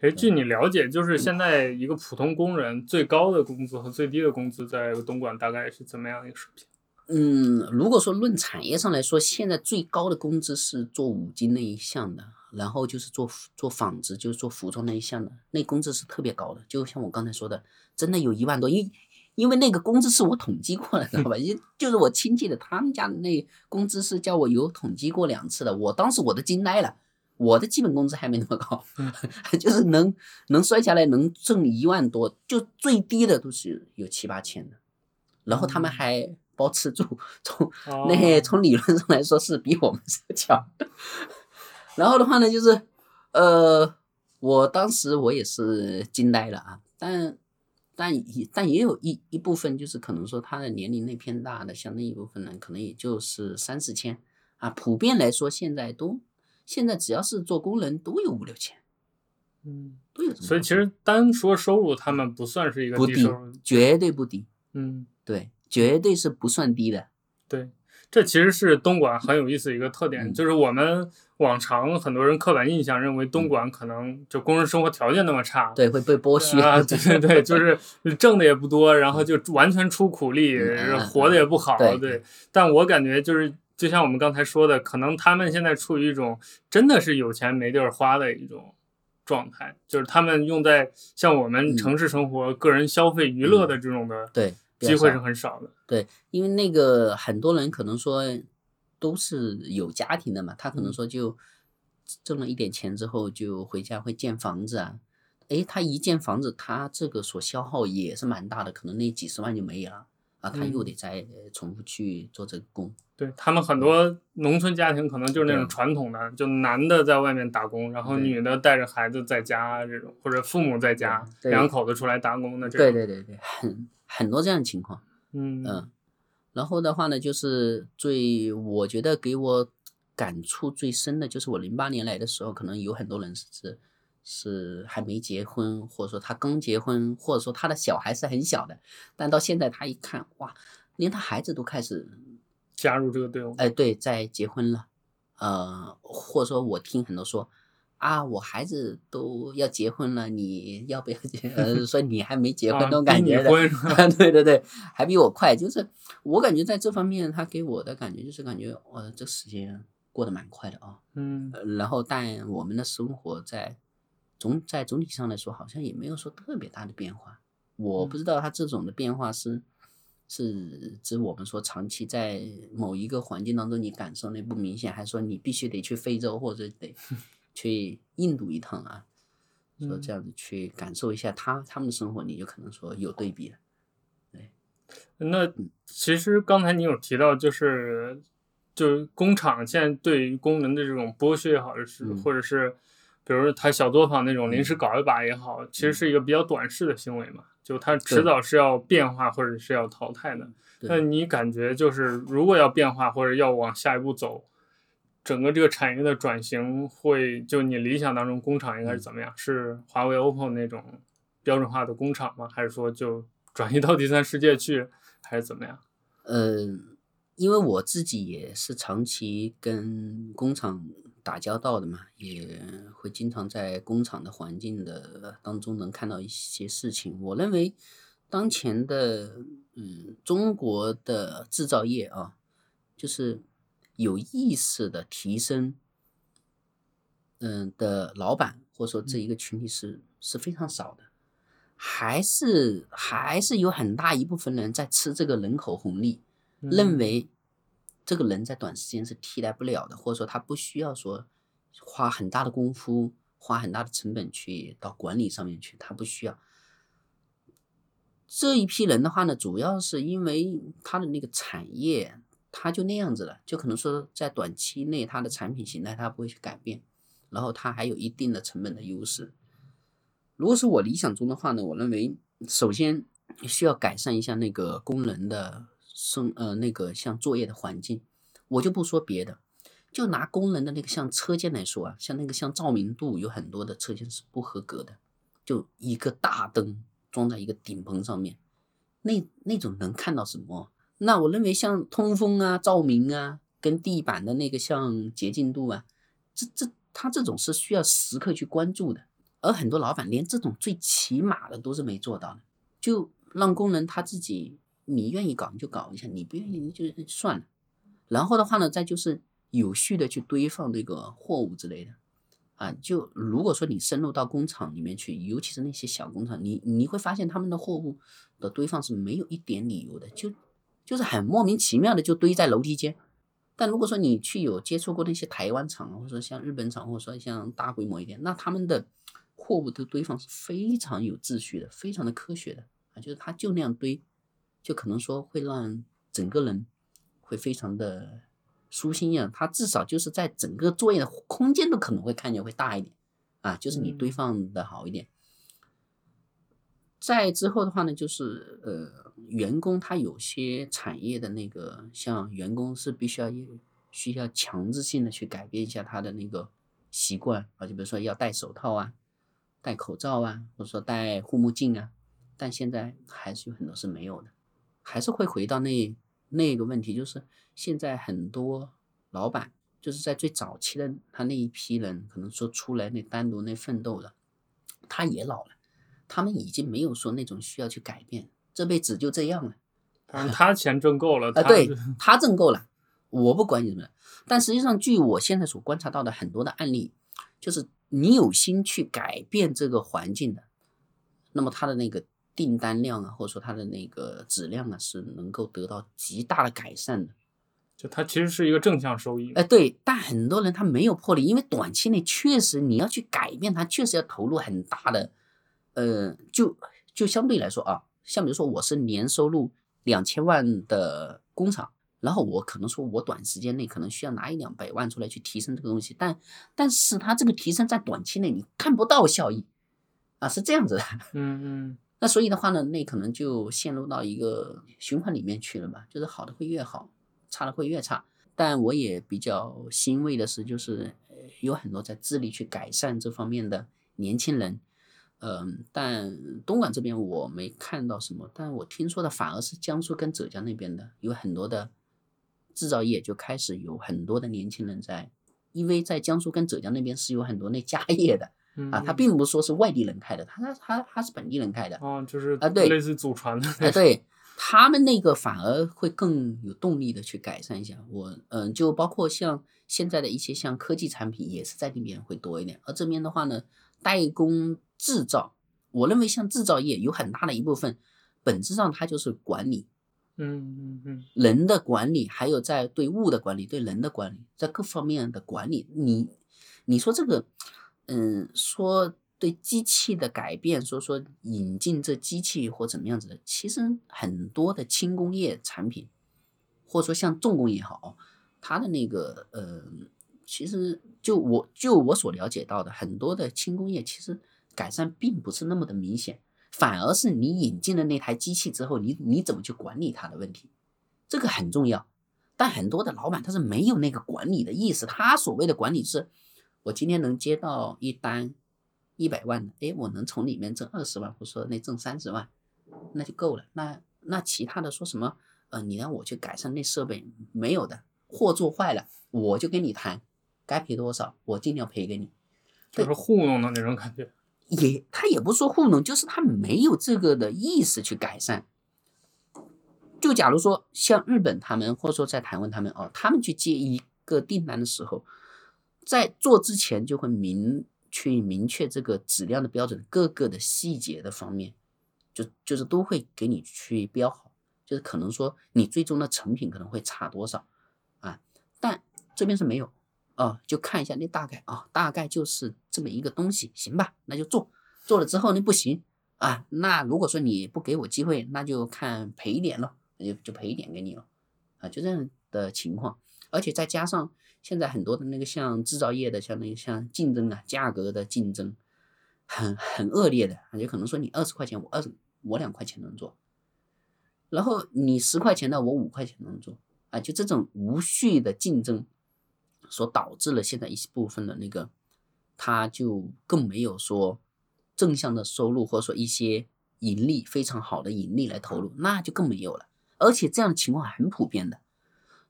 哎，据你了解，就是现在一个普通工人最高的工资和最低的工资在东莞大概是怎么样一个水平？
嗯，如果说论产业上来说，现在最高的工资是做五金那一项的，然后就是做做纺织，就是做服装那一项的，那工资是特别高的。就像我刚才说的，真的有一万多，因因为那个工资是我统计过的，知道吧？因就是我亲戚的，他们家的那工资是叫我有统计过两次的。我当时我都惊呆了，我的基本工资还没那么高，(laughs) 就是能能摔下来能挣一万多，就最低的都是有七八千的。然后他们还包吃住，从那从理论上来说是比我们强。然后的话呢，就是呃，我当时我也是惊呆了啊，但。但也但也有一一部分就是可能说他的年龄那偏大的，像那一部分人可能也就是三四千啊。普遍来说，现在都现在只要是做工人都有五六千，
嗯，
都有。
所以其实单说收入，他们不算是一个
低收入，绝对不低。
嗯，
对，绝对是不算低的。
对，这其实是东莞很有意思一个特点，就是我们。往常很多人刻板印象认为东莞可能就工人生活条件那么差，
对会被剥削
啊，(laughs) 对对对，就是挣的也不多，然后就完全出苦力，活的也不好，对。但我感觉就是就像我们刚才说的，可能他们现在处于一种真的是有钱没地儿花的一种状态，就是他们用在像我们城市生活、个人消费、娱乐的这种的
对
机会是很少的。
对，因为那个很多人可能说。都是有家庭的嘛，他可能说就挣了一点钱之后就回家会建房子啊，诶，他一建房子，他这个所消耗也是蛮大的，可能那几十万就没了啊，他又得再重复去做这个工。
对他们很多农村家庭可能就是那种传统的，就男的在外面打工，然后女的带着孩子在家这种，或者父母在家两口子出来打工的这
种。对对对对，很很多这样的情况。
嗯
嗯。然后的话呢，就是最我觉得给我感触最深的就是我零八年来的时候，可能有很多人是是还没结婚，或者说他刚结婚，或者说他的小孩是很小的，但到现在他一看，哇，连他孩子都开始
加入这个队伍，
哎，对，在结婚了，呃，或者说我听很多说。啊，我孩子都要结婚了，你要不要结？呃，说你还没结婚那种感觉的，(laughs) 对对对，还比我快。就是我感觉在这方面，他给我的感觉就是感觉，呃，这时间过得蛮快的啊。
嗯。
然后，但我们的生活在总在总体上来说，好像也没有说特别大的变化。我不知道他这种的变化是是指我们说长期在某一个环境当中你感受那不明显，还是说你必须得去非洲或者得。(laughs) 去印度一趟啊，说这样子去感受一下他他们的生活，你就可能说有对比了。对，
那其实刚才你有提到，就是就是工厂现在对于工人的这种剥削也好，是或者是比如他小作坊那种临时搞一把也好，其实是一个比较短视的行为嘛，就它迟早是要变化或者是要淘汰的。那你感觉就是如果要变化或者要往下一步走？整个这个产业的转型会，就你理想当中工厂应该是怎么样？是华为、OPPO 那种标准化的工厂吗？还是说就 (laughs) 转移到第三世界去，还是怎么样？
呃，因为我自己也是长期跟工厂打交道的嘛，也会经常在工厂的环境的当中能看到一些事情。我认为，当前的嗯中国的制造业啊。就是有意识的提升，嗯的老板或者说这一个群体是是非常少的，还是还是有很大一部分人在吃这个人口红利，认为这个人在短时间是替代不了的，或者说他不需要说花很大的功夫、花很大的成本去到管理上面去，他不需要。这一批人的话呢，主要是因为他的那个产业，他就那样子了，就可能说在短期内，他的产品形态他不会去改变，然后他还有一定的成本的优势。如果是我理想中的话呢，我认为首先需要改善一下那个工人的生呃那个像作业的环境，我就不说别的，就拿工人的那个像车间来说啊，像那个像照明度有很多的车间是不合格的，就一个大灯。装在一个顶棚上面，那那种能看到什么？那我认为像通风啊、照明啊，跟地板的那个像洁净度啊，这这他这种是需要时刻去关注的。而很多老板连这种最起码的都是没做到的，就让工人他自己，你愿意搞你就搞一下，你不愿意就算了。然后的话呢，再就是有序的去堆放这个货物之类的。啊，就如果说你深入到工厂里面去，尤其是那些小工厂，你你会发现他们的货物的堆放是没有一点理由的，就就是很莫名其妙的就堆在楼梯间。但如果说你去有接触过那些台湾厂，或者说像日本厂，或者说像大规模一点，那他们的货物的堆放是非常有秩序的，非常的科学的啊，就是他就那样堆，就可能说会让整个人会非常的。舒心呀，它至少就是在整个作业的空间都可能会看见会大一点，啊，就是你堆放的好一点。再之后的话呢，就是呃，员工他有些产业的那个，像员工是必须要需要强制性的去改变一下他的那个习惯啊，就比如说要戴手套啊，戴口罩啊，或者说戴护目镜啊，但现在还是有很多是没有的，还是会回到那。那个问题就是，现在很多老板就是在最早期的他那一批人，可能说出来那单独那奋斗的，他也老了，他们已经没有说那种需要去改变，这辈子就这样了。
他钱挣够了，
啊，对他挣够了，我不管你什么。但实际上，据我现在所观察到的很多的案例，就是你有心去改变这个环境的，那么他的那个。订单量啊，或者说它的那个质量啊，是能够得到极大的改善的。
就它其实是一个正向收益。
哎，对，但很多人他没有魄力，因为短期内确实你要去改变它，确实要投入很大的。呃，就就相对来说啊，像比如说我是年收入两千万的工厂，然后我可能说我短时间内可能需要拿一两百万出来去提升这个东西，但但是它这个提升在短期内你看不到效益啊，是这样子的。
嗯嗯。
那所以的话呢，那可能就陷入到一个循环里面去了嘛，就是好的会越好，差的会越差。但我也比较欣慰的是，就是有很多在致力去改善这方面的年轻人。嗯，但东莞这边我没看到什么，但我听说的反而是江苏跟浙江那边的有很多的制造业就开始有很多的年轻人在，因为在江苏跟浙江那边是有很多那家业的。啊，他并不是说是外地人开的，他他他他是本地人开的。
哦，就是
啊，对，
类似祖传的。
哎，对他们那个反而会更有动力的去改善一下。我嗯，就包括像现在的一些像科技产品，也是在那边会多一点。而这边的话呢，代工制造，我认为像制造业有很大的一部分，本质上它就是管理。
嗯嗯嗯，
人的管理，还有在对物的管理，对人的管理，在各方面的管理，你你说这个。嗯，说对机器的改变，说说引进这机器或怎么样子的，其实很多的轻工业产品，或者说像重工也好，它的那个呃，其实就我就我所了解到的，很多的轻工业其实改善并不是那么的明显，反而是你引进了那台机器之后，你你怎么去管理它的问题，这个很重要。但很多的老板他是没有那个管理的意识，他所谓的管理是。我今天能接到一单一百万的，哎，我能从里面挣二十万，或者说那挣三十万，那就够了。那那其他的说什么？呃，你让我去改善那设备没有的，货做坏了，我就跟你谈，该赔多少，我尽量赔给你。
就是糊弄的那种感觉。
也，他也不说糊弄，就是他没有这个的意识去改善。就就假如说像日本他们，或者说在台湾他们哦，他们去接一个订单的时候，在做之前就会明去明确这个质量的标准，各个的细节的方面，就就是都会给你去标好，就是可能说你最终的成品可能会差多少啊，但这边是没有啊，就看一下那大概啊，大概就是这么一个东西，行吧，那就做，做了之后那不行啊，那如果说你不给我机会，那就看赔一点了。就就赔一点给你了，啊，就这样的情况，而且再加上现在很多的那个像制造业的，像那个像竞争啊，价格的竞争很很恶劣的，就可能说你二十块钱，我二十我两块钱能做，然后你十块钱的我五块钱能做，啊，就这种无序的竞争，所导致了现在一部分的那个，他就更没有说正向的收入，或者说一些盈利非常好的盈利来投入，那就更没有了。而且这样的情况很普遍的，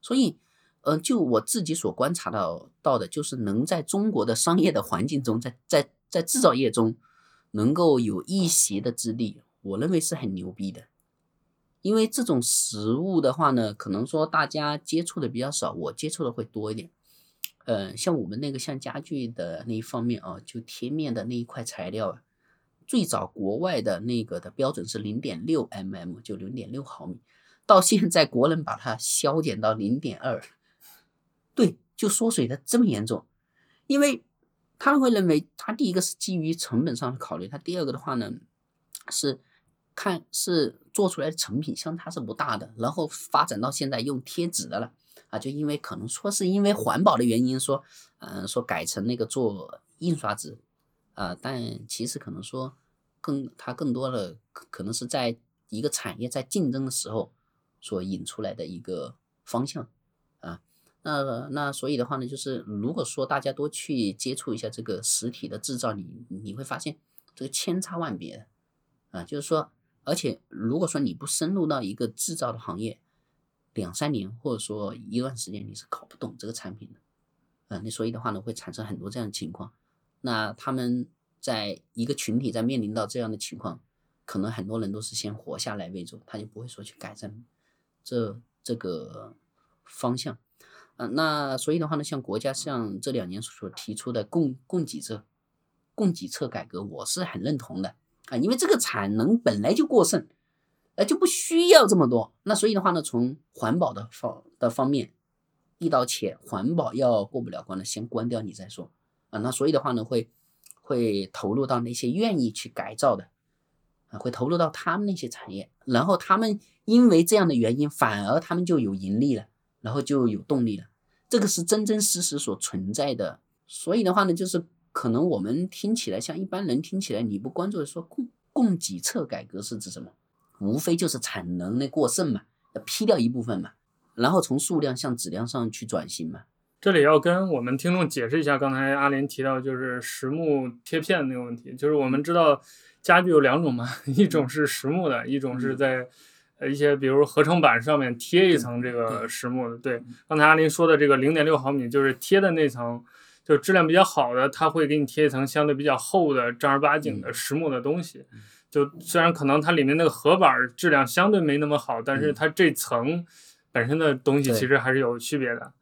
所以，呃，就我自己所观察到到的，就是能在中国的商业的环境中，在在在制造业中，能够有一席的之地，我认为是很牛逼的。因为这种实物的话呢，可能说大家接触的比较少，我接触的会多一点。呃，像我们那个像家具的那一方面啊，就贴面的那一块材料啊，最早国外的那个的标准是零点六 mm，就零点六毫米。到现在，国人把它削减到零点二，就缩水的这么严重，因为他们会认为，他第一个是基于成本上的考虑，他第二个的话呢，是看是做出来的成品相差是不大的，然后发展到现在用贴纸的了啊，就因为可能说是因为环保的原因，说嗯说改成那个做印刷纸啊，但其实可能说更它更多的可能是在一个产业在竞争的时候。所引出来的一个方向啊，那那所以的话呢，就是如果说大家多去接触一下这个实体的制造，你你会发现这个千差万别的啊，就是说，而且如果说你不深入到一个制造的行业，两三年或者说一段时间，你是搞不懂这个产品的啊，那所以的话呢，会产生很多这样的情况。那他们在一个群体在面临到这样的情况，可能很多人都是先活下来为主，他就不会说去改正。这这个方向，嗯，那所以的话呢，像国家像这两年所提出的供供给侧供给侧改革，我是很认同的啊，因为这个产能本来就过剩，呃，就不需要这么多。那所以的话呢，从环保的方的方面，一刀切，环保要过不了关的，先关掉你再说啊。那所以的话呢，会会投入到那些愿意去改造的。啊，会投入到他们那些产业，然后他们因为这样的原因，反而他们就有盈利了，然后就有动力了。这个是真真实实所存在的。所以的话呢，就是可能我们听起来像一般人听起来，你不关注的说供供给侧改革是指什么？无非就是产能的过剩嘛，要批掉一部分嘛，然后从数量向质量上去转型嘛。
这里要跟我们听众解释一下，刚才阿林提到就是实木贴片那个问题，就是我们知道。家具有两种嘛，(laughs) 一种是实木的，一种是在呃一些比如合成板上面贴一层这个实木的。对，刚才阿林说的这个零点六毫米，就是贴的那层，就质量比较好的，它会给你贴一层相对比较厚的正儿八经的实木的东西。就虽然可能它里面那个合板质量相对没那么好，但是它这层本身的东西其实还是有区别的。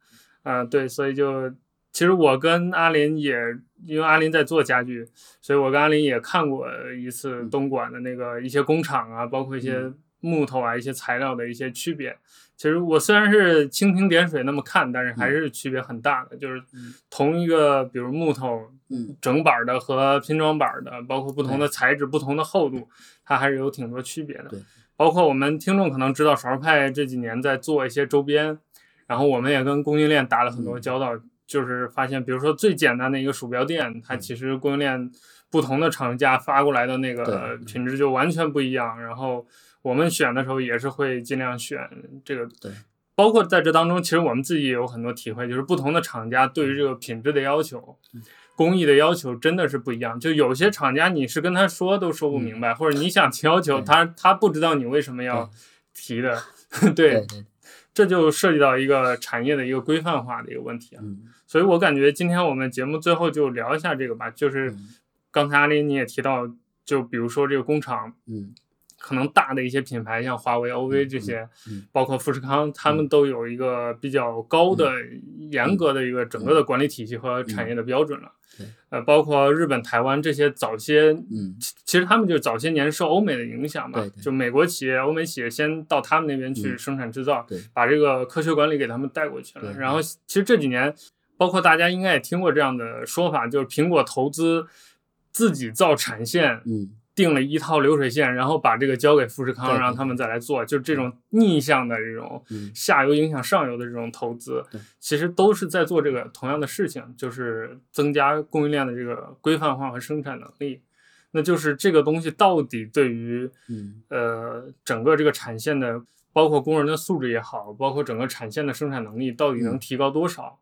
嗯，对，所以就。其实我跟阿林也，因为阿林在做家具，所以我跟阿林也看过一次东莞的那个一些工厂啊，包括一些木头啊、一些材料的一些区别。其实我虽然是蜻蜓点水那么看，但是还是区别很大的。就是同一个，比如木头，整板的和拼装板的，包括不同的材质、不同的厚度，它还是有挺多区别的。包括我们听众可能知道，少数派这几年在做一些周边，然后我们也跟供应链打了很多交道。就是发现，比如说最简单的一个鼠标垫，它其实供应链不同的厂家发过来的那个品质就完全不一样。然后我们选的时候也是会尽量选这个。
对，
包括在这当中，其实我们自己也有很多体会，就是不同的厂家对于这个品质的要求、工艺的要求真的是不一样。就有些厂家你是跟他说都说不明白，或者你想提要求，他他不知道你为什么要提的。(laughs)
对。
这就涉及到一个产业的一个规范化的一个问题啊，所以我感觉今天我们节目最后就聊一下这个吧，就是刚才阿林你也提到，就比如说这个工厂，
嗯，
可能大的一些品牌，像华为、OV 这些，包括富士康，他们都有一个比较高的、严格的一个整个的管理体系和产业的标准了。呃，包括日本、台湾这些早些，
嗯，
其实他们就早些年受欧美的影响嘛，就美国企业、欧美企业先到他们那边去生产制造，把这个科学管理给他们带过去了。然后，其实这几年，包括大家应该也听过这样的说法，就是苹果投资自己造产线，
嗯。
定了一套流水线，然后把这个交给富士康，让他们再来做，就这种逆向的这种下游影响上游的这种投资，其实都是在做这个同样的事情，就是增加供应链的这个规范化和生产能力。那就是这个东西到底对于呃整个这个产线的，包括工人的素质也好，包括整个产线的生产能力到底能提高多少，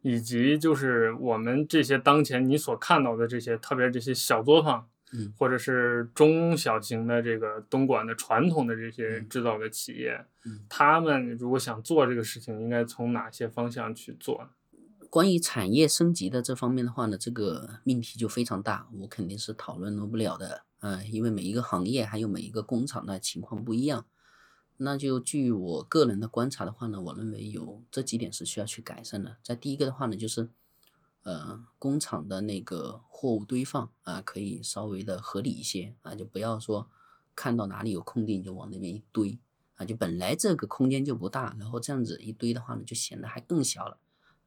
以及就是我们这些当前你所看到的这些，特别这些小作坊。或者是中小型的这个东莞的传统的这些制造的企业，他们如果想做这个事情，应该从哪些方向去做？
关于产业升级的这方面的话呢，这个命题就非常大，我肯定是讨论不了的。嗯，因为每一个行业还有每一个工厂的情况不一样。那就据我个人的观察的话呢，我认为有这几点是需要去改善的。在第一个的话呢，就是。呃，工厂的那个货物堆放啊，可以稍微的合理一些啊，就不要说看到哪里有空地就往那边一堆啊，就本来这个空间就不大，然后这样子一堆的话呢，就显得还更小了。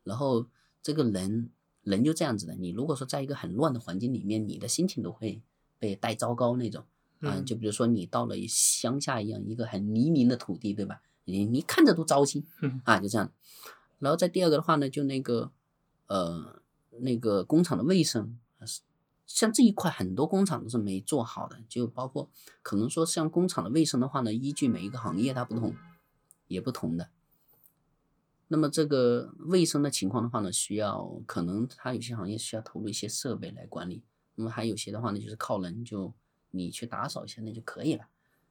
然后这个人人就这样子的，你如果说在一个很乱的环境里面，你的心情都会被带糟糕那种啊。就比如说你到了乡下一样一个很泥泞的土地，对吧？你你看着都糟心啊，就这样。然后再第二个的话呢，就那个呃。那个工厂的卫生，像这一块很多工厂都是没做好的，就包括可能说像工厂的卫生的话呢，依据每一个行业它不同，也不同的。那么这个卫生的情况的话呢，需要可能它有些行业需要投入一些设备来管理，那么还有些的话呢，就是靠人，就你去打扫一下那就可以了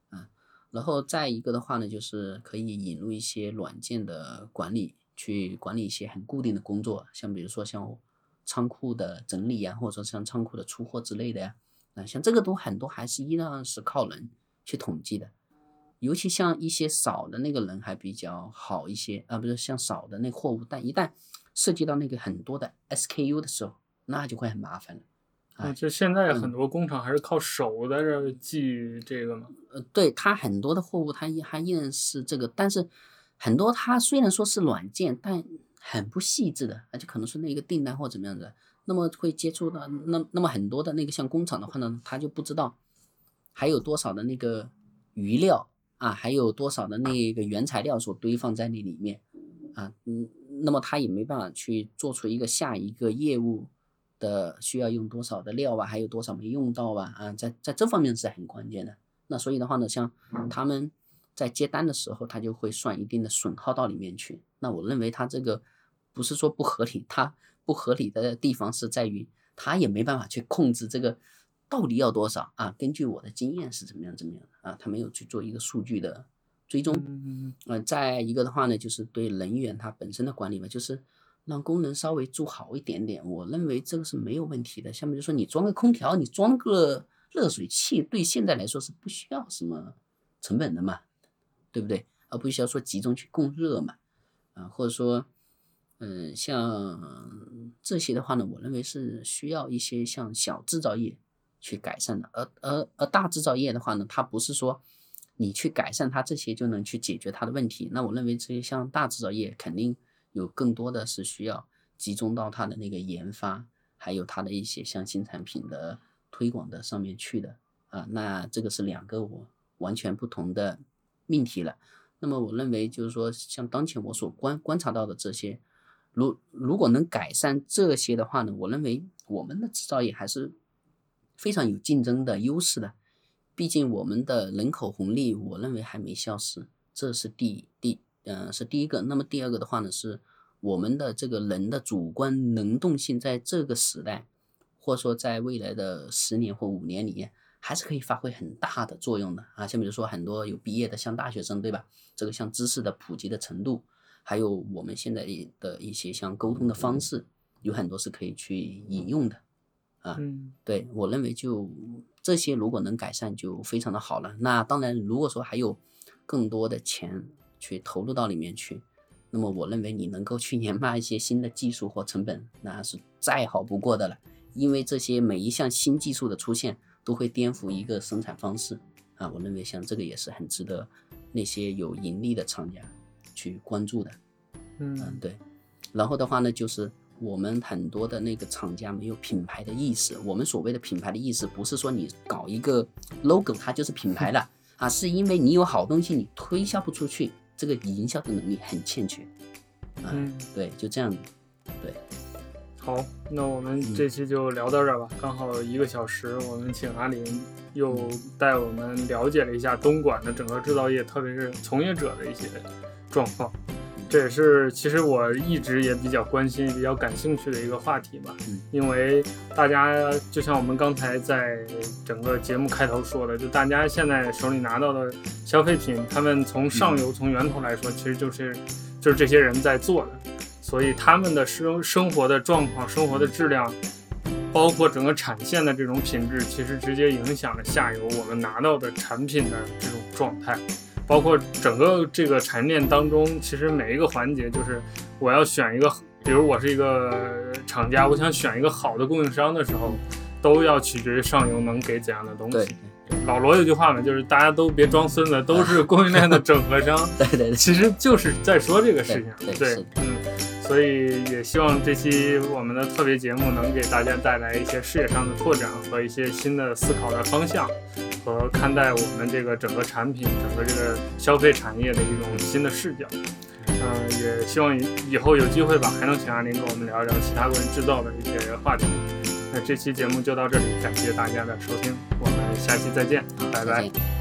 啊。然后再一个的话呢，就是可以引入一些软件的管理，去管理一些很固定的工作，像比如说像。仓库的整理呀，或者说像仓库的出货之类的呀，啊，像这个都很多还是依然是靠人去统计的，尤其像一些少的那个人还比较好一些啊，不是像少的那货物，但一旦涉及到那个很多的 SKU 的时候，那就会很麻烦了。
啊，就现在很多工厂还是靠手在这记这个吗？
呃，对，它很多的货物它还依然是这个，但是很多它虽然说是软件，但很不细致的，而且可能是那个订单或怎么样的，那么会接触到那那么很多的那个像工厂的话呢，他就不知道还有多少的那个余料啊，还有多少的那个原材料所堆放在那里面啊，嗯，那么他也没办法去做出一个下一个业务的需要用多少的料啊，还有多少没用到啊啊，在在这方面是很关键的。那所以的话呢，像他们。在接单的时候，他就会算一定的损耗到里面去。那我认为他这个不是说不合理，他不合理的地方是在于他也没办法去控制这个到底要多少啊。根据我的经验是怎么样怎么样的啊，他没有去做一个数据的追踪。
嗯
呃，再一个的话呢，就是对人员他本身的管理嘛，就是让工人稍微做好一点点。我认为这个是没有问题的。下面就说你装个空调，你装个热水器，对现在来说是不需要什么成本的嘛。对不对？而不需要说集中去供热嘛，啊，或者说，嗯，像这些的话呢，我认为是需要一些像小制造业去改善的，而而而大制造业的话呢，它不是说你去改善它这些就能去解决它的问题。那我认为这些像大制造业肯定有更多的是需要集中到它的那个研发，还有它的一些像新产品的推广的上面去的啊。那这个是两个我完全不同的。命题了，那么我认为就是说，像当前我所观观察到的这些，如如果能改善这些的话呢，我认为我们的制造业还是非常有竞争的优势的。毕竟我们的人口红利，我认为还没消失，这是第第嗯是第一个。那么第二个的话呢，是我们的这个人的主观能动性，在这个时代，或者说在未来的十年或五年里面。还是可以发挥很大的作用的啊，像比如说很多有毕业的像大学生，对吧？这个像知识的普及的程度，还有我们现在的一些像沟通的方式，有很多是可以去引用的啊。
嗯，
对我认为就这些如果能改善，就非常的好了。那当然，如果说还有更多的钱去投入到里面去，那么我认为你能够去研发一些新的技术或成本，那是再好不过的了。因为这些每一项新技术的出现，都会颠覆一个生产方式啊。我认为像这个也是很值得那些有盈利的厂家去关注的。
嗯，
对。然后的话呢，就是我们很多的那个厂家没有品牌的意识。我们所谓的品牌的意识，不是说你搞一个 logo 它就是品牌了啊，是因为你有好东西你推销不出去，这个营销的能力很欠缺。嗯，对，就这样。对。
好，那我们这期就聊到这儿吧，刚好一个小时。我们请阿林又带我们了解了一下东莞的整个制造业，特别是从业者的一些状况。这也是其实我一直也比较关心、比较感兴趣的一个话题吧。因为大家就像我们刚才在整个节目开头说的，就大家现在手里拿到的消费品，他们从上游、从源头来说，其实就是就是这些人在做的，所以他们的生生活的状况、生活的质量，包括整个产线的这种品质，其实直接影响了下游我们拿到的产品的这种状态。包括整个这个产业链当中，其实每一个环节，就是我要选一个，比如我是一个厂家，我想选一个好的供应商的时候，都要取决于上游能给怎样的东西。老罗有句话嘛，就是大家都别装孙子，都是供应链的整合商。
对对，
其实就是在说这个事
情。对，
嗯。所以也希望这期我们的特别节目能给大家带来一些视野上的拓展和一些新的思考的方向，和看待我们这个整个产品、整个这个消费产业的一种新的视角。嗯，也希望以后有机会吧，还能请阿林跟我们聊一聊其他关于制造的一些话题。那这期节目就到这里，感谢大家的收听，我们下期再见，拜拜。